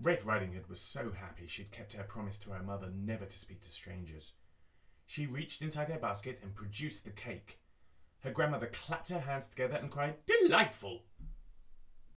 Red Riding Hood was so happy she'd kept her promise to her mother never to speak to strangers. She reached inside her basket and produced the cake. Her grandmother clapped her hands together and cried, Delightful!